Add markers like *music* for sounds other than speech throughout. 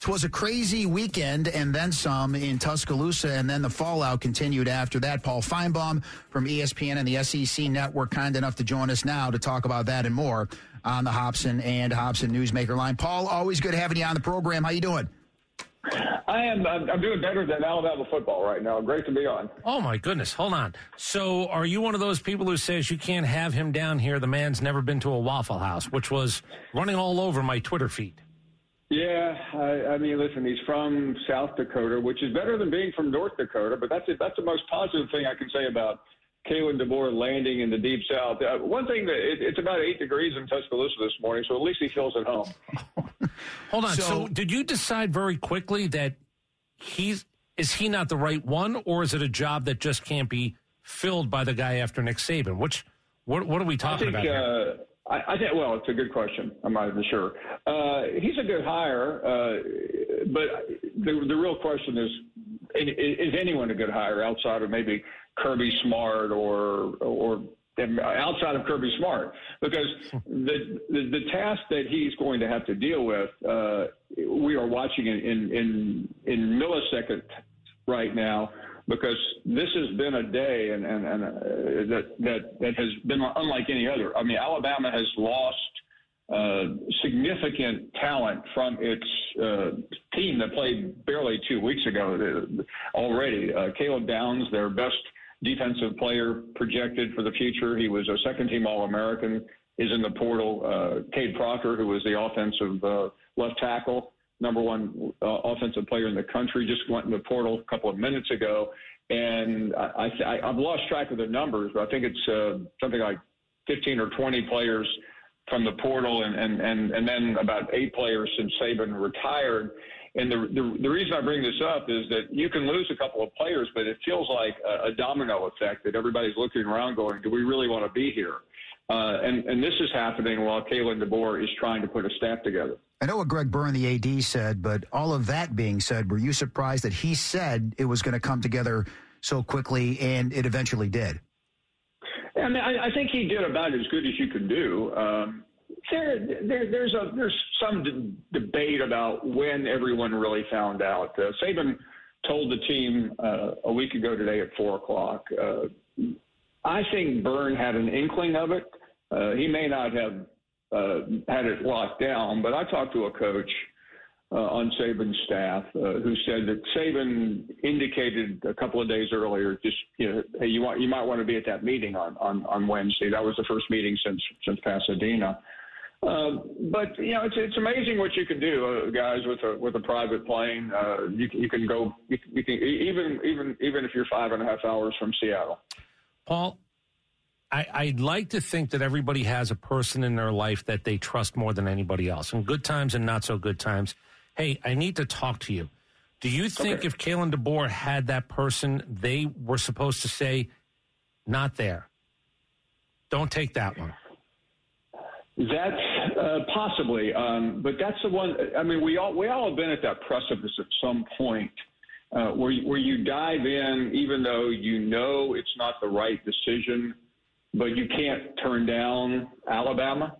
It was a crazy weekend and then some in Tuscaloosa, and then the fallout continued after that. Paul Finebaum from ESPN and the SEC Network, kind enough to join us now to talk about that and more on the Hobson and Hobson Newsmaker line. Paul, always good having you on the program. How you doing? I am. I'm doing better than Alabama football right now. Great to be on. Oh my goodness! Hold on. So, are you one of those people who says you can't have him down here? The man's never been to a Waffle House, which was running all over my Twitter feed. Yeah, I, I mean, listen, he's from South Dakota, which is better than being from North Dakota. But that's it. That's the most positive thing I can say about Kalen DeBoer landing in the deep south. Uh, one thing that it, it's about eight degrees in Tuscaloosa this morning, so at least he feels at home. *laughs* Hold on. So- So, did you decide very quickly that he's is he not the right one, or is it a job that just can't be filled by the guy after Nick Saban? Which what what are we I talking think. about here? Uh, I, I think. Well, it's a good question. I'm not even sure. Uh, he's a good hire, uh, but the the real question is: is anyone a good hire outside of maybe Kirby Smart or or outside of Kirby Smart? Because the the, the task that he's going to have to deal with, uh, we are watching in in in, right now because this has been a day and, and, and uh, that, that, that has been unlike any other. I mean, Alabama has lost uh, significant talent from its uh, team that played barely two weeks ago uh, already. Uh, Caleb Downs, their best defensive player projected for the future. He was a second team All American, is in the portal. Uh, Kadyn Proctor, who was the offensive uh, left tackle, number one uh, offensive player in the country, just went in the portal a couple of minutes ago. And I, I, I've lost track of the numbers, but I think it's uh, something like 15 or 20 players from the portal, and, and, and, and then about eight players since Saban retired. And the, the the reason I bring this up is that you can lose a couple of players, but it feels like a, a domino effect that everybody's looking around, going, "Do we really want to be here?" Uh, and and this is happening while Kalen DeBoer is trying to put a staff together. I know what Greg Byrne, the AD, said, but all of that being said, were you surprised that he said it was going to come together so quickly and it eventually did? I mean, I, I think he did about as good as you could do. Um, there, there, there's a there's some d- debate about when everyone really found out. Uh, Saban told the team uh, a week ago today at four o'clock. Uh, I think Byrne had an inkling of it. Uh, he may not have uh, had it locked down, but I talked to a coach uh, on Saban's staff uh, who said that Saban indicated a couple of days earlier, just you know, hey, you want you might want to be at that meeting on on, on Wednesday. That was the first meeting since since Pasadena. Uh, but you know, it's it's amazing what you can do, uh, guys, with a with a private plane. Uh, you can you can go you you can even even even if you're five and a half hours from Seattle. Paul, I, I'd like to think that everybody has a person in their life that they trust more than anybody else, in good times and not so good times. Hey, I need to talk to you. Do you think Okay. if Kalen DeBoer had that person, they were supposed to say, not there? Don't take that one. That's uh, possibly, um, but that's the one. I mean, we all we all have been at that precipice at some point uh, where where you dive in, even though you know it's not the right decision, but you can't turn down Alabama.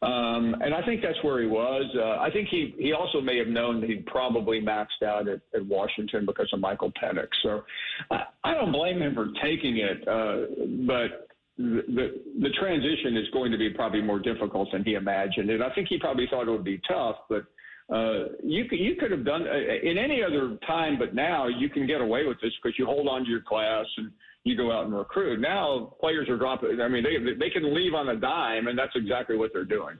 Um, and I think that's where he was. Uh, I think he, he also may have known that he'd probably maxed out at, at Washington because of Michael Penix. So I, I don't blame him for taking it, uh, but the, the the transition is going to be probably more difficult than he imagined. And I think he probably thought it would be tough, but uh, you could you could have done uh, in any other time, but now you can get away with this because you hold on to your class and you go out and recruit. Now players are dropping. I mean, they they can leave on a dime, and that's exactly what they're doing.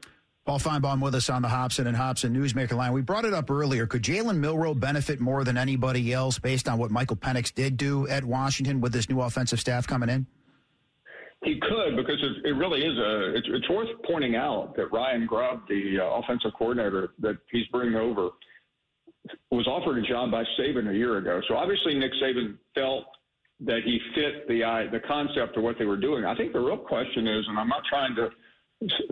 Paul Finebaum with us on the Hobson and Hobson Newsmaker line. We brought it up earlier. Could Jalen Milroe benefit more than anybody else based on what Michael Penix did do at Washington with this new offensive staff coming in? He could because it, it really is a. It's, it's worth pointing out that Ryan Grubb, the uh, offensive coordinator that he's bringing over, was was offered a job by Saban a year ago. So obviously Nick Saban felt that he fit the the concept of what they were doing. I think the real question is, and I'm not trying to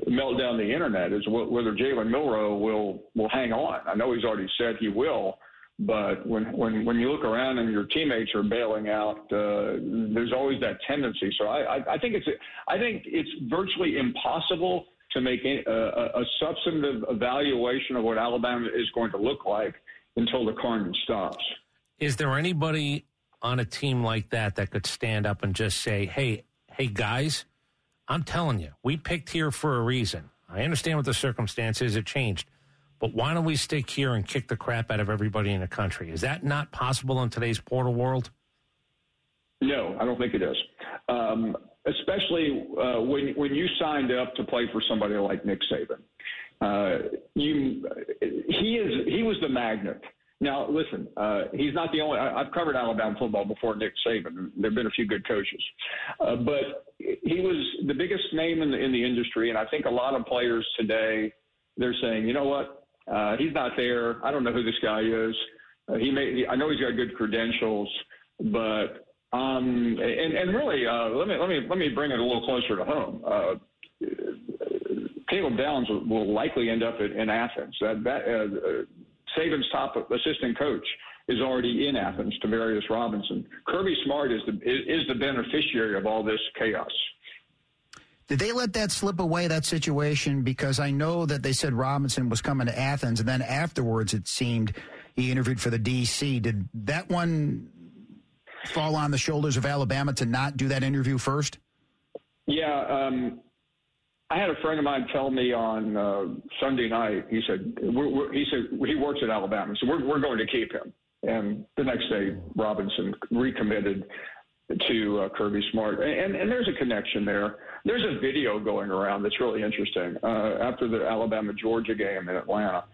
melt down the internet, is whether Jalen Milroe will will hang on. I know he's already said he will, but when when when you look around and your teammates are bailing out, uh, there's always that tendency. So I, I I think it's I think it's virtually impossible to make a, a, a substantive evaluation of what Alabama is going to look like until the carnage stops. Is there anybody on a team like that that could stand up and just say, "Hey, hey guys, I'm telling you, we picked here for a reason. I understand what the circumstances it changed, but why don't we stick here and kick the crap out of everybody in the country? Is that not possible in today's portal world? No, I don't think it is. Um, especially uh, when when you signed up to play for somebody like Nick Saban. Uh, you, he is he was the magnet. Now, listen, uh, he's not the only. I, have covered Alabama football before Nick Saban. There have been a few good coaches, uh, but he was the biggest name in the in the industry, and I think a lot of players today they're saying, you know what, uh, he's not there. I don't know who this guy is. Uh, he may. I know he's got good credentials, but um, and and really, uh, let me let me let me bring it a little closer to home. Uh, Caleb Downs will likely end up in Athens. That, that uh, Saban's top assistant coach is already in Athens, Travaris Robinson. Kirby Smart is the is the beneficiary of all this chaos. Did they let that slip away, that situation? Because I know that they said Robinson was coming to Athens, and then afterwards it seemed he interviewed for the DC. Did that one fall on the shoulders of Alabama to not do that interview first? Yeah, um, I had a friend of mine tell me on uh, Sunday night. He said we're, we're, he said he works at Alabama, so we're we're going to keep him. And the next day, Robinson recommitted to uh, Kirby Smart, and and there's a connection there. There's a video going around that's really interesting. Uh, after the Alabama Georgia game in Atlanta,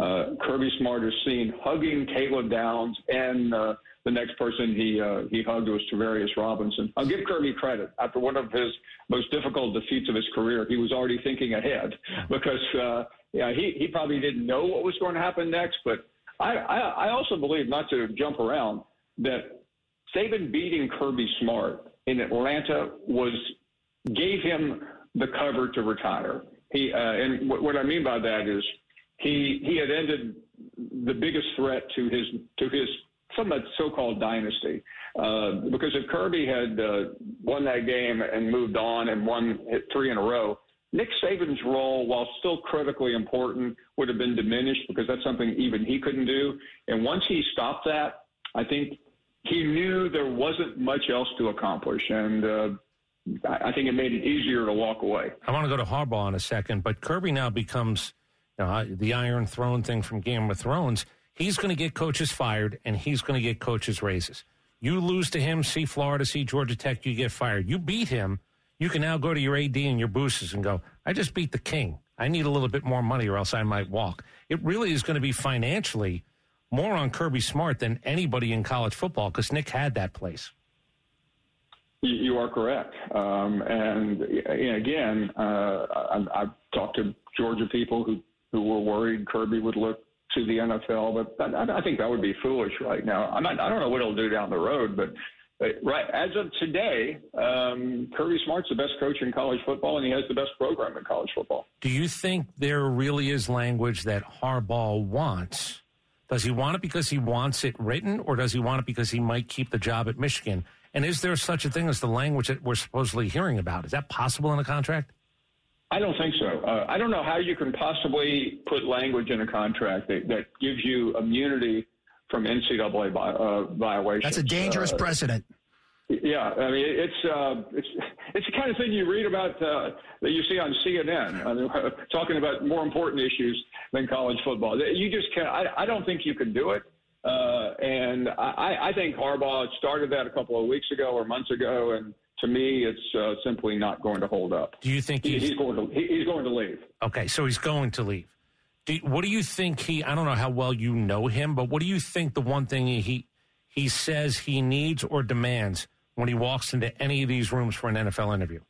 uh, Kirby Smart is seen hugging Caleb Downs and. Uh, the next person he uh, he hugged was Travaris Robinson. I'll give Kirby credit. After one of his most difficult defeats of his career, he was already thinking ahead *laughs* because uh, yeah, he he probably didn't know what was going to happen next. But I I, I also believe not to jump around that Saban beating Kirby Smart in Atlanta was gave him the cover to retire. He uh, and what I mean by that is he he had ended the biggest threat to his to his of that so-called dynasty. Uh, because if Kirby had uh, won that game and moved on and won three in a row, Nick Saban's role, while still critically important, would have been diminished because that's something even he couldn't do. And once he stopped that, I think he knew there wasn't much else to accomplish, and uh, I think it made it easier to walk away. I want to go to Harbaugh in a second, but Kirby now becomes know, the Iron Throne thing from Game of Thrones. He's going to get coaches fired and he's going to get coaches raises. You lose to him, see Florida, see Georgia Tech, you get fired. You beat him, you can now go to your AD and your boosters and go, I just beat the king. I need a little bit more money or else I might walk. It really is going to be financially more on Kirby Smart than anybody in college football because Nick had that place. You are correct. Um, and, and, again, uh, I've talked to Georgia people who, who were worried Kirby would look to the NFL, but I, I think that would be foolish right now. Not, I don't know what he'll do down the road, but right as of today, um, Kirby Smart's the best coach in college football, and he has the best program in college football. Do you think there really is language that Harbaugh wants? Does he want it because he wants it written, or does he want it because he might keep the job at Michigan? And is there such a thing as the language that we're supposedly hearing about? Is that possible in a contract? I don't think so. Uh, I don't know how you can possibly put language in a contract that, that gives you immunity from NCAA uh, violations. That's a dangerous uh, precedent. Yeah, I mean it's uh, it's it's the kind of thing you read about uh, that you see on CNN, I mean, talking about more important issues than college football. You just can't. I, I don't think you can do it. Uh, and I, I think Harbaugh started that a couple of weeks ago or months ago, and to me, it's uh, simply not going to hold up. Do you think he's, he's going to he, he's going to leave? Okay, so he's going to leave. Do, what do you think he? I don't know how well you know him, but what do you think the one thing he he says he needs or demands when he walks into any of these rooms for an NFL interview?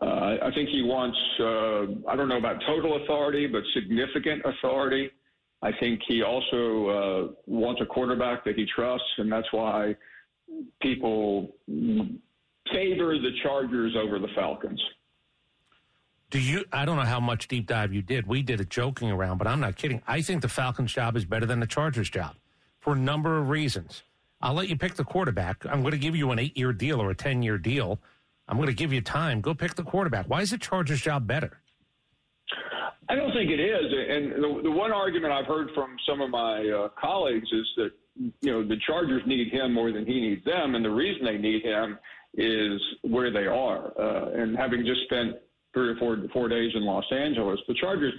Uh, I think he wants, uh, I don't know about total authority, but significant authority. I think he also uh, wants a quarterback that he trusts, and that's why people favor the Chargers over the Falcons. Do you? I don't know how much deep dive you did. We did it joking around, but I'm not kidding. I think the Falcons' job is better than the Chargers' job for a number of reasons. I'll let you pick the quarterback. I'm going to give you an eight year deal or a 10 year deal. I'm going to give you time. Go pick the quarterback. Why is the Chargers' job better? I don't think it is. And the, the one argument I've heard from some of my uh, colleagues is that, you know, the Chargers need him more than he needs them. And the reason they need him is where they are. Uh, and having just spent three or four, four days in Los Angeles, the Chargers,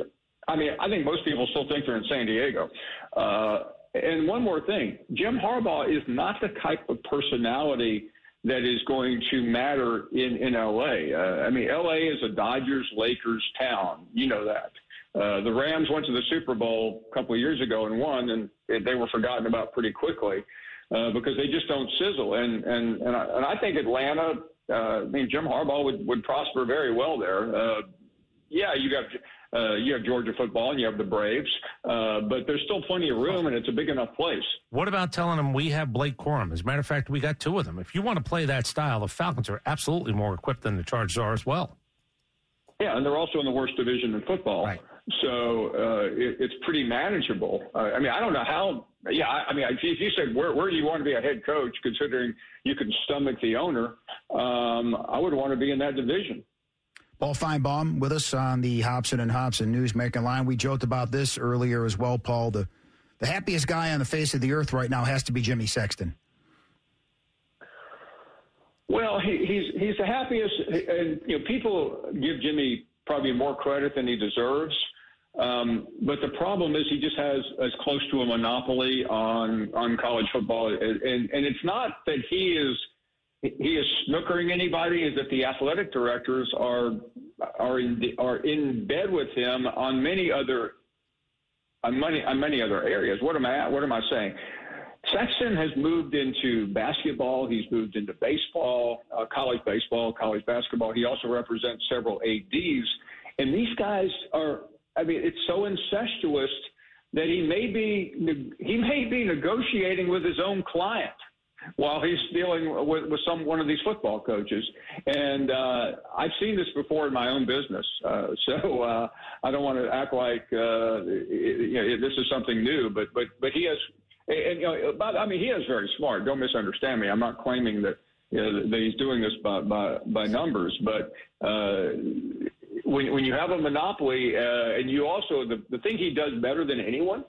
I mean, I think most people still think they're in San Diego. Uh, and one more thing Jim Harbaugh is not the type of personality that is going to matter in, in LA. Uh, I mean, LA is a Dodgers Lakers town. You know that. Uh, the Rams went to the Super Bowl a couple of years ago and won, and they were forgotten about pretty quickly uh, because they just don't sizzle. And and and I, and I think Atlanta. Uh, I mean, Jim Harbaugh would would prosper very well there. Uh, yeah, you got uh, you have Georgia football and you have the Braves, uh, but there's still plenty of room and it's a big enough place. What about telling them we have Blake Corum? As a matter of fact, we got two of them. If you want to play that style, the Falcons are absolutely more equipped than the Chargers are as well. Yeah, and they're also in the worst division in football. Right. So uh, it, it's pretty manageable. Uh, I mean, I don't know how. Yeah, I, I mean, if you said where, where do you want to be a head coach, considering you can stomach the owner, um, I would want to be in that division. Paul Finebaum with us on the Hobson and Hobson Newsmaker line. We joked about this earlier as well, Paul. The the happiest guy on the face of the earth right now has to be Jimmy Sexton. Well, he, he's he's the happiest, and you know people give Jimmy probably more credit than he deserves. Um, but the problem is he just has as close to a monopoly on on college football, and and it's not that he is he is snookering anybody is that the athletic directors are are in are in bed with him on many other on many on many other areas. What am I what am I saying? Sexton has moved into basketball. He's moved into baseball, uh, college baseball, college basketball. He also represents several ads, and these guys are. I mean, it's so incestuous that he may be he may be negotiating with his own client while he's dealing with, with some one of these football coaches. And uh, I've seen this before in my own business, uh, so uh, I don't want to act like uh, you know, this is something new. But but but he has, and, you know, but, I mean, he is very smart. Don't misunderstand me. I'm not claiming that. That he's doing this by by, by numbers, but uh, when when you have a monopoly, uh, and you also the the thing he does better than anyone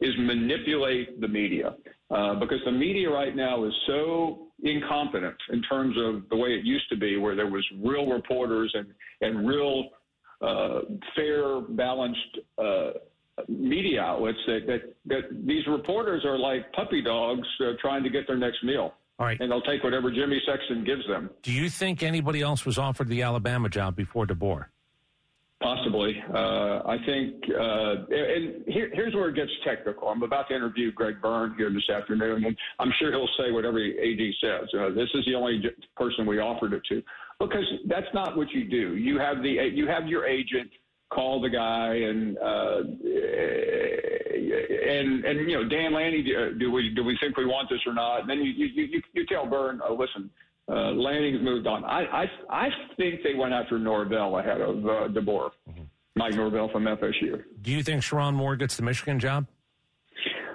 is manipulate the media uh, because the media right now is so incompetent in terms of the way it used to be, where there was real reporters and and real uh, fair, balanced uh, media outlets. That, that that these reporters are like puppy dogs uh, trying to get their next meal. All right. And they'll take whatever Jimmy Sexton gives them. Do you think anybody else was offered the Alabama job before DeBoer? Possibly. Uh, I think, uh, and here, here's where it gets technical. I'm about to interview Greg Byrne here this afternoon, and I'm sure he'll say whatever AD says. Uh, this is the only person we offered it to, because that's not what you do. You have the you have your agent call the guy, and uh, and and you know Dan Lanning, do we do we think we want this or not? And then you you you, you tell Byrne, oh, listen uh, Lanning's moved on. I, I I think they went after Norvell ahead of uh, DeBoer, mm-hmm. Mike Norvell from FSU. Do you think Sherrone Moore gets the Michigan job?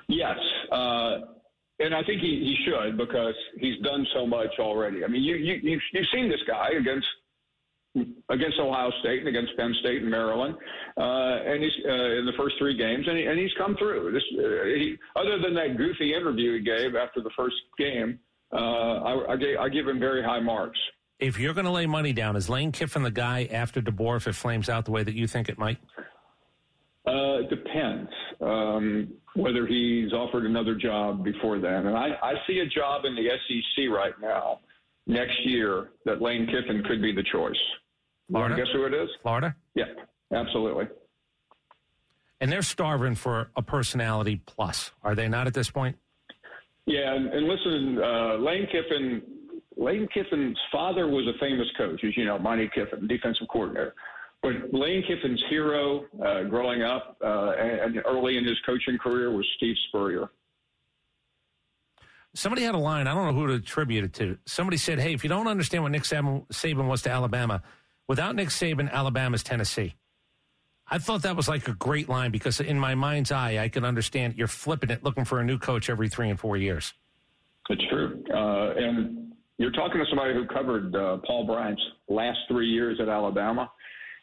Yes, uh, and I think he, he should because he's done so much already. I mean, you you you've, you've seen this guy against against Ohio State and against Penn State and Maryland, uh, and he's uh, in the first three games, and, he, and he's come through. This, uh, he, other than that goofy interview he gave after the first game, uh, I, I, gave, I give him very high marks. If you're going to lay money down, is Lane Kiffin the guy after DeBoer if it flames out the way that you think it might? Uh, it depends um, whether he's offered another job before then. And I, I see a job in the SEC right now next year that Lane Kiffin could be the choice. Florida? Guess who it is? Florida? Yeah, absolutely. And they're starving for a personality plus, are they not at this point? Yeah, and, and listen, uh, Lane Kiffin, Lane Kiffin's father was a famous coach, as you know, Monte Kiffin, defensive coordinator. but Lane Kiffin's hero uh, growing up uh, and early in his coaching career was Steve Spurrier. Somebody had a line. I don't know who to attribute it to. Somebody said, "Hey, if you don't understand what Nick Saban was to Alabama, without Nick Saban, Alabama's Tennessee." I thought that was like a great line because in my mind's eye, I can understand you're flipping it, looking for a new coach every three and four years. It's true, uh, and you're talking to somebody who covered uh, Paul Bryant's last three years at Alabama.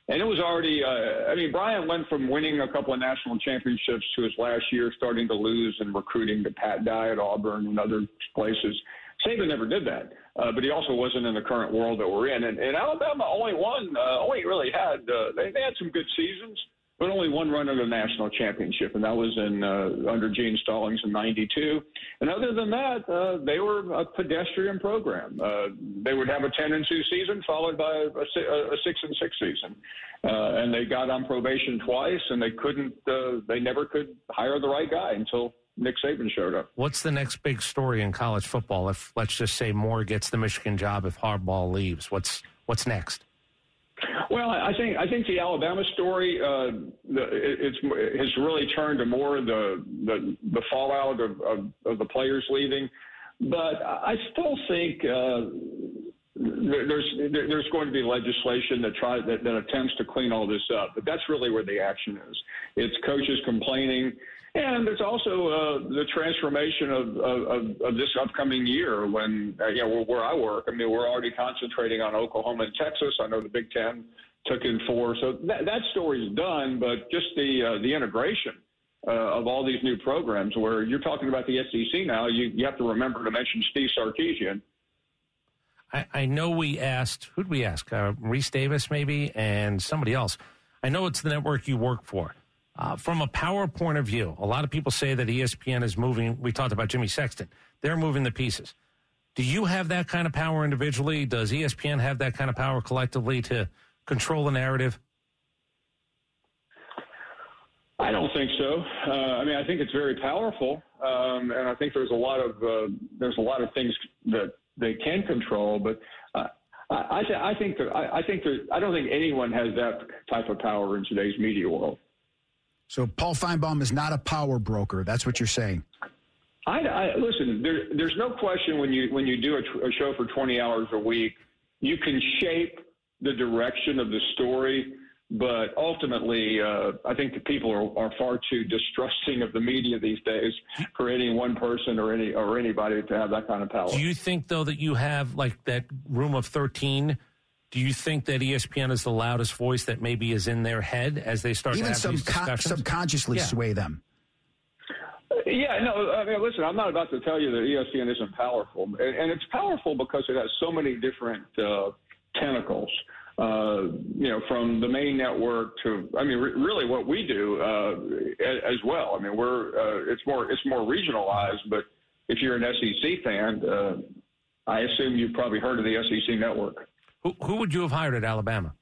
And it was already, uh, I mean, Bryant went from winning a couple of national championships to his last year starting to lose and recruiting to Pat Dye at Auburn and other places. Saban never did that, uh, but he also wasn't in the current world that we're in. And, and Alabama only won, uh, only really had, uh, they, they had some good seasons, but only one run at a national championship, and that was in uh, under Gene Stallings in '92. And other than that, uh, they were a pedestrian program. Uh, they would have a 10 and 2 season followed by a, a 6 and 6 season, uh, and they got on probation twice, and they couldn't, uh, they never could hire the right guy until Nick Saban showed up. What's the next big story in college football? If let's just say Moore gets the Michigan job, if Harbaugh leaves, what's what's next? Well, I think I think the Alabama story uh, the, it's has really turned to more the the, the fallout of, of, of the players leaving, but I still think. Uh, there's there's going to be legislation that tries that, that attempts to clean all this up, but that's really where the action is. It's coaches complaining and there's also uh, the transformation of, of, of, this upcoming year when, uh, you know, where I work. I mean, we're already concentrating on Oklahoma and Texas. I know the Big Ten took in four. So that, that story's done, but just the, uh, the integration uh, of all these new programs where you're talking about the SEC now, you, you have to remember to mention Steve Sarkisian. I, I know we asked, who'd we ask? Uh, Rece Davis, maybe, and somebody else. I know it's the network you work for. Uh, from a power point of view, a lot of people say that ESPN is moving. We talked about Jimmy Sexton. They're moving the pieces. Do you have that kind of power individually? Does ESPN have that kind of power collectively to control the narrative? I don't think so. Uh, I mean, I think it's very powerful, um, and I think there's a lot of uh, there's a lot of things that they can control. But uh, I, th- I think that I, I think that I don't think anyone has that type of power in today's media world. So Paul Finebaum is not a power broker. That's what you're saying. I, I listen. There, there's no question when you when you do a, a show for 20 hours a week, you can shape the direction of the story. But ultimately, uh, I think the people are, are far too distrusting of the media these days for any one person or any or anybody to have that kind of power. Do you think though that you have like that room of 13 do you think that ESPN is the loudest voice that maybe is in their head as they start even some subconsciously yeah. sway them? Yeah, no. I mean, listen, I'm not about to tell you that ESPN isn't powerful, and, and it's powerful because it has so many different uh, tentacles. Uh, you know, from the main network to, I mean, re- really what we do uh, as well. I mean, we're uh, it's more it's more regionalized, but if you're an SEC fan, uh, I assume you've probably heard of the SEC network. Who, who would you have hired at Alabama?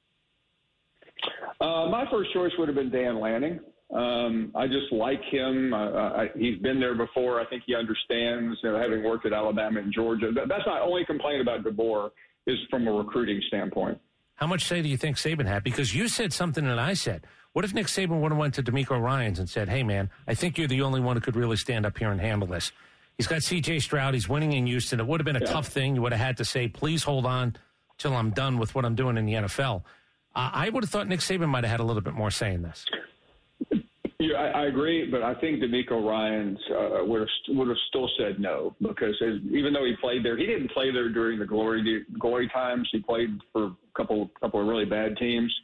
Uh, my first choice would have been Dan Lanning. Um, I just like him. Uh, I, he's been there before. I think he understands, you know, having worked at Alabama and Georgia. That's my only complaint about DeBoer is from a recruiting standpoint. How much say do you think Saban had? Because you said something that I said. What if Nick Saban would have went to DeMeco Ryans and said, "Hey, man, I think you're the only one who could really stand up here and handle this." He's got C.J. Stroud. He's winning in Houston. It would have been a yeah. tough thing. You would have had to say, "Please hold on till I'm done with what I'm doing in the NFL. Uh, I would have thought Nick Saban might have had a little bit more say in this. Yeah, I, I agree, but I think DeMeco Ryans uh, would have would have still said no because as, even though he played there, he didn't play there during the glory glory times. He played for a couple couple of really bad teams,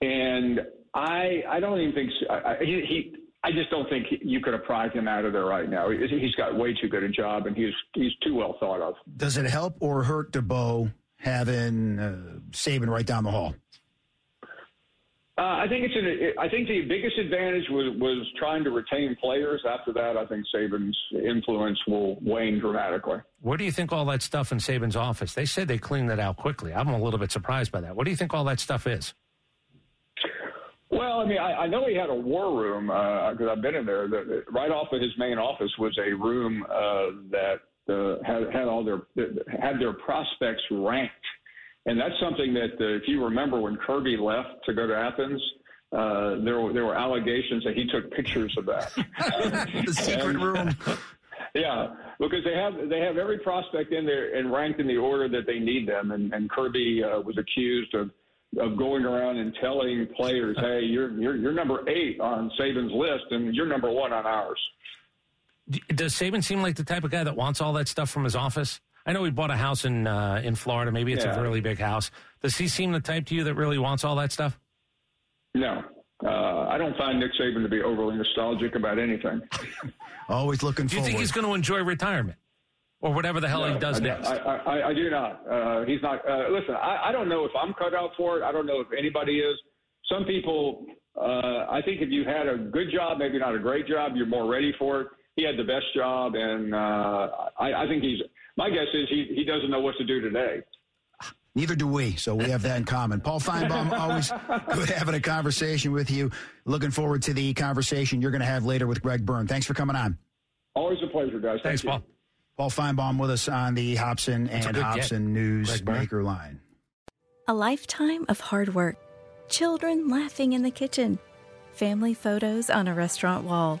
and I I don't even think I, he, he I just don't think you could have pried him out of there right now. He's got way too good a job, and he's he's too well thought of. Does it help or hurt DeBoer having uh, Saban right down the hall? Uh, I think it's an. I think the biggest advantage was was trying to retain players. After that, I think Saban's influence will wane dramatically. Where do you think all that stuff in Saban's office? They said they cleaned that out quickly. I'm a little bit surprised by that. What do you think all that stuff is? Well, I mean, I, I know he had a war room because uh, I've been in there. The, right off of his main office was a room uh, that uh, had, had all their had their prospects ranked And that's something that, uh, if you remember, when Kirby left to go to Athens, uh, there were there were allegations that he took pictures of that. *laughs* the secret And- room. *laughs* Yeah, because they have they have every prospect in there and ranked in the order that they need them. And, and Kirby uh, was accused of of going around and telling players, "Hey, you're you're you're number eight on Saban's list, and you're number one on ours." D- Does Saban seem like the type of guy that wants all that stuff from his office? I know he bought a house in uh, in Florida. Maybe it's Yeah. a really big house. Does he seem the type to you that really wants all that stuff? No, uh, I don't find Nick Saban to be overly nostalgic about anything. *laughs* Always looking Do you forward. think he's going to enjoy retirement or whatever the hell he does I, next? I, I, I do not. Uh, he's not. Uh, listen, I, I don't know if I'm cut out for it. I don't know if anybody is. Some people, uh, I think if you had a good job, maybe not a great job, you're more ready for it. He had the best job, and uh, I, I think he's. My guess is he, he doesn't know what to do today. Neither do we, so we have that in common. Paul Finebaum, always good having a conversation with you. Looking forward to the conversation you're going to have later with Greg Byrne. Thanks for coming on. Always a pleasure, guys. Thank Thanks, you. Paul. Paul Finebaum with us on the Hobson That's and Hobson get. News Maker line. A lifetime of hard work, children laughing in the kitchen, family photos on a restaurant wall,